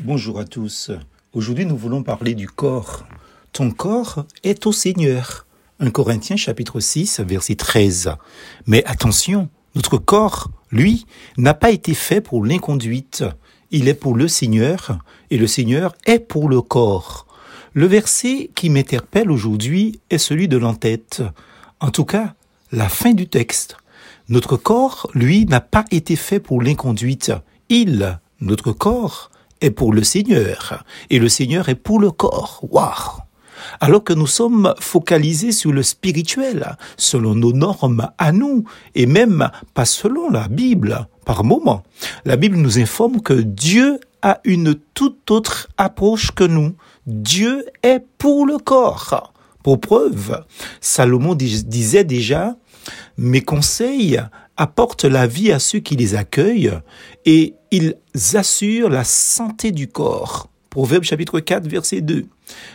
Bonjour à tous. Aujourd'hui, nous voulons parler du corps. Ton corps est au Seigneur. 1 Corinthiens chapitre 6 verset 13. Mais attention, notre corps, lui, n'a pas été fait pour l'inconduite. Il est pour le Seigneur et le Seigneur est pour le corps. Le verset qui m'interpelle aujourd'hui est celui de l'entête. En tout cas, la fin du texte. Notre corps, lui, n'a pas été fait pour l'inconduite. Il, notre corps, est pour le Seigneur et le Seigneur est pour le corps. Waouh alors que nous sommes focalisés sur le spirituel, selon nos normes à nous, et même pas selon la Bible, par moment. La Bible nous informe que Dieu a une toute autre approche que nous. Dieu est pour le corps. Pour preuve, Salomon disait déjà, mes conseils apportent la vie à ceux qui les accueillent et ils assurent la santé du corps. Proverbe chapitre 4 verset 2.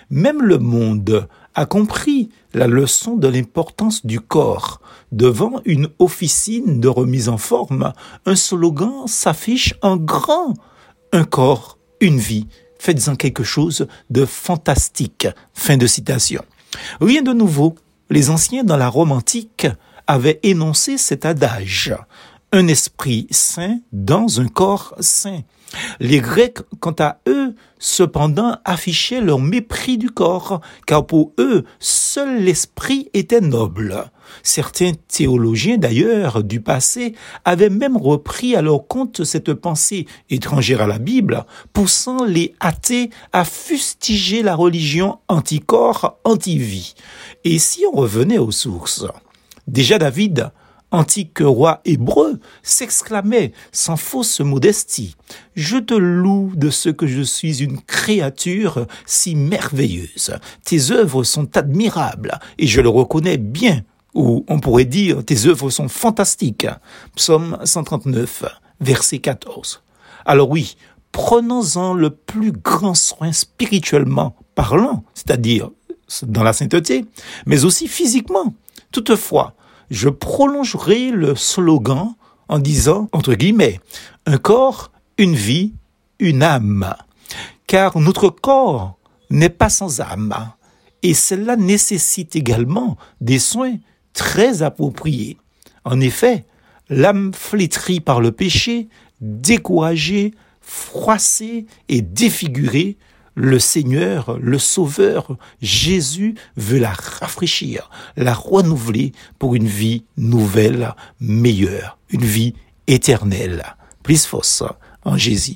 Même le monde a compris la leçon de l'importance du corps. Devant une officine de remise en forme, un slogan s'affiche en grand. Un corps, une vie. Faites-en quelque chose de fantastique. Fin de citation. Rien de nouveau. Les anciens dans la Rome antique avait énoncé cet adage. Un esprit saint dans un corps saint. Les Grecs, quant à eux, cependant, affichaient leur mépris du corps, car pour eux, seul l'esprit était noble. Certains théologiens, d'ailleurs, du passé, avaient même repris à leur compte cette pensée étrangère à la Bible, poussant les athées à fustiger la religion anti-corps, anti-vie. Et si on revenait aux sources? Déjà David, antique roi hébreu, s'exclamait sans fausse modestie, Je te loue de ce que je suis une créature si merveilleuse. Tes œuvres sont admirables, et je le reconnais bien, ou on pourrait dire tes œuvres sont fantastiques. Psaume 139, verset 14. Alors oui, prenons-en le plus grand soin spirituellement parlant, c'est-à-dire dans la sainteté, mais aussi physiquement. Toutefois, je prolongerai le slogan en disant, entre guillemets, un corps, une vie, une âme. Car notre corps n'est pas sans âme. Et cela nécessite également des soins très appropriés. En effet, l'âme flétrie par le péché, découragée, froissée et défigurée le Seigneur, le Sauveur, Jésus veut la rafraîchir, la renouveler pour une vie nouvelle, meilleure, une vie éternelle. Plus force en Jésus.